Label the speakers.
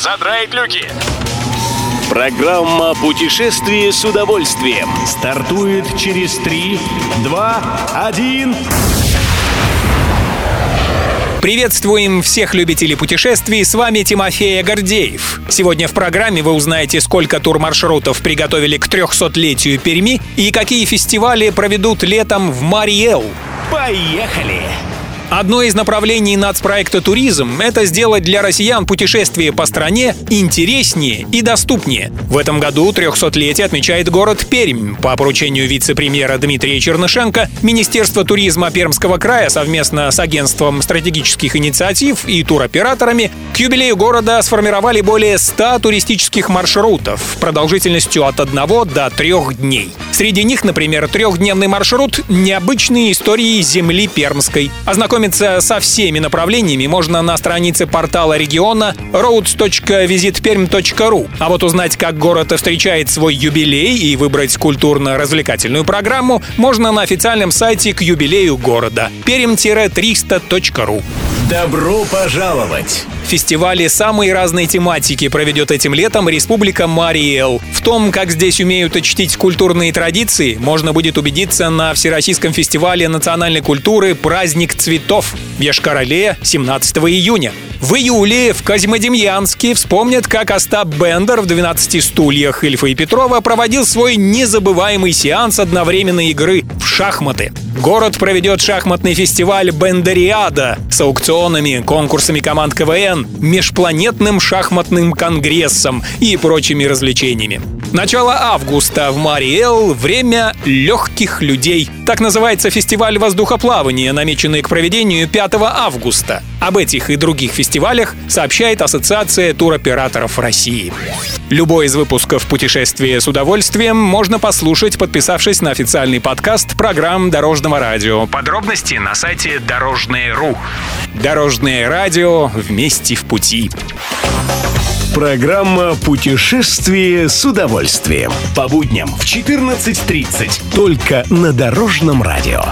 Speaker 1: задраить люки.
Speaker 2: Программа «Путешествие с удовольствием»
Speaker 3: стартует через 3, 2, 1...
Speaker 4: Приветствуем всех любителей путешествий, с вами Тимофей Гордеев. Сегодня в программе вы узнаете, сколько турмаршрутов приготовили к 300-летию Перми и какие фестивали проведут летом в Мариэл.
Speaker 2: Поехали!
Speaker 4: Одно из направлений нацпроекта «Туризм» — это сделать для россиян путешествие по стране интереснее и доступнее. В этом году 300-летие отмечает город Пермь. По поручению вице-премьера Дмитрия Чернышенко Министерство туризма Пермского края совместно с Агентством стратегических инициатив и туроператорами к юбилею города сформировали более 100 туристических маршрутов продолжительностью от 1 до 3 дней. Среди них, например, трехдневный маршрут «Необычные истории земли Пермской». Ознакомиться со всеми направлениями можно на странице портала региона roads.visitperm.ru. А вот узнать, как город встречает свой юбилей и выбрать культурно-развлекательную программу можно на официальном сайте к юбилею города perm-300.ru.
Speaker 2: Добро пожаловать!
Speaker 4: Фестивали самой разной тематики проведет этим летом Республика Мариэл. В том, как здесь умеют чтить культурные традиции, можно будет убедиться на Всероссийском фестивале национальной культуры «Праздник цветов» в Ешкарале 17 июня. В июле в Козьмодемьянске вспомнят, как Остап Бендер в «12 стульях» Ильфа и Петрова проводил свой незабываемый сеанс одновременной игры в шахматы. Город проведет шахматный фестиваль «Бендериада» с аукционами, конкурсами команд КВН, межпланетным шахматным конгрессом и прочими развлечениями. Начало августа в Мариэл – время легких людей. Так называется фестиваль воздухоплавания, намеченный к проведению 5 августа. Об этих и других фестивалях сообщает Ассоциация туроператоров России. Любой из выпусков «Путешествие с удовольствием» можно послушать, подписавшись на официальный подкаст программ Дорожного радио. Подробности на сайте Дорожное.ру. Дорожное радио вместе в пути.
Speaker 2: Программа «Путешествие с удовольствием» по будням в 14.30 только на Дорожном радио.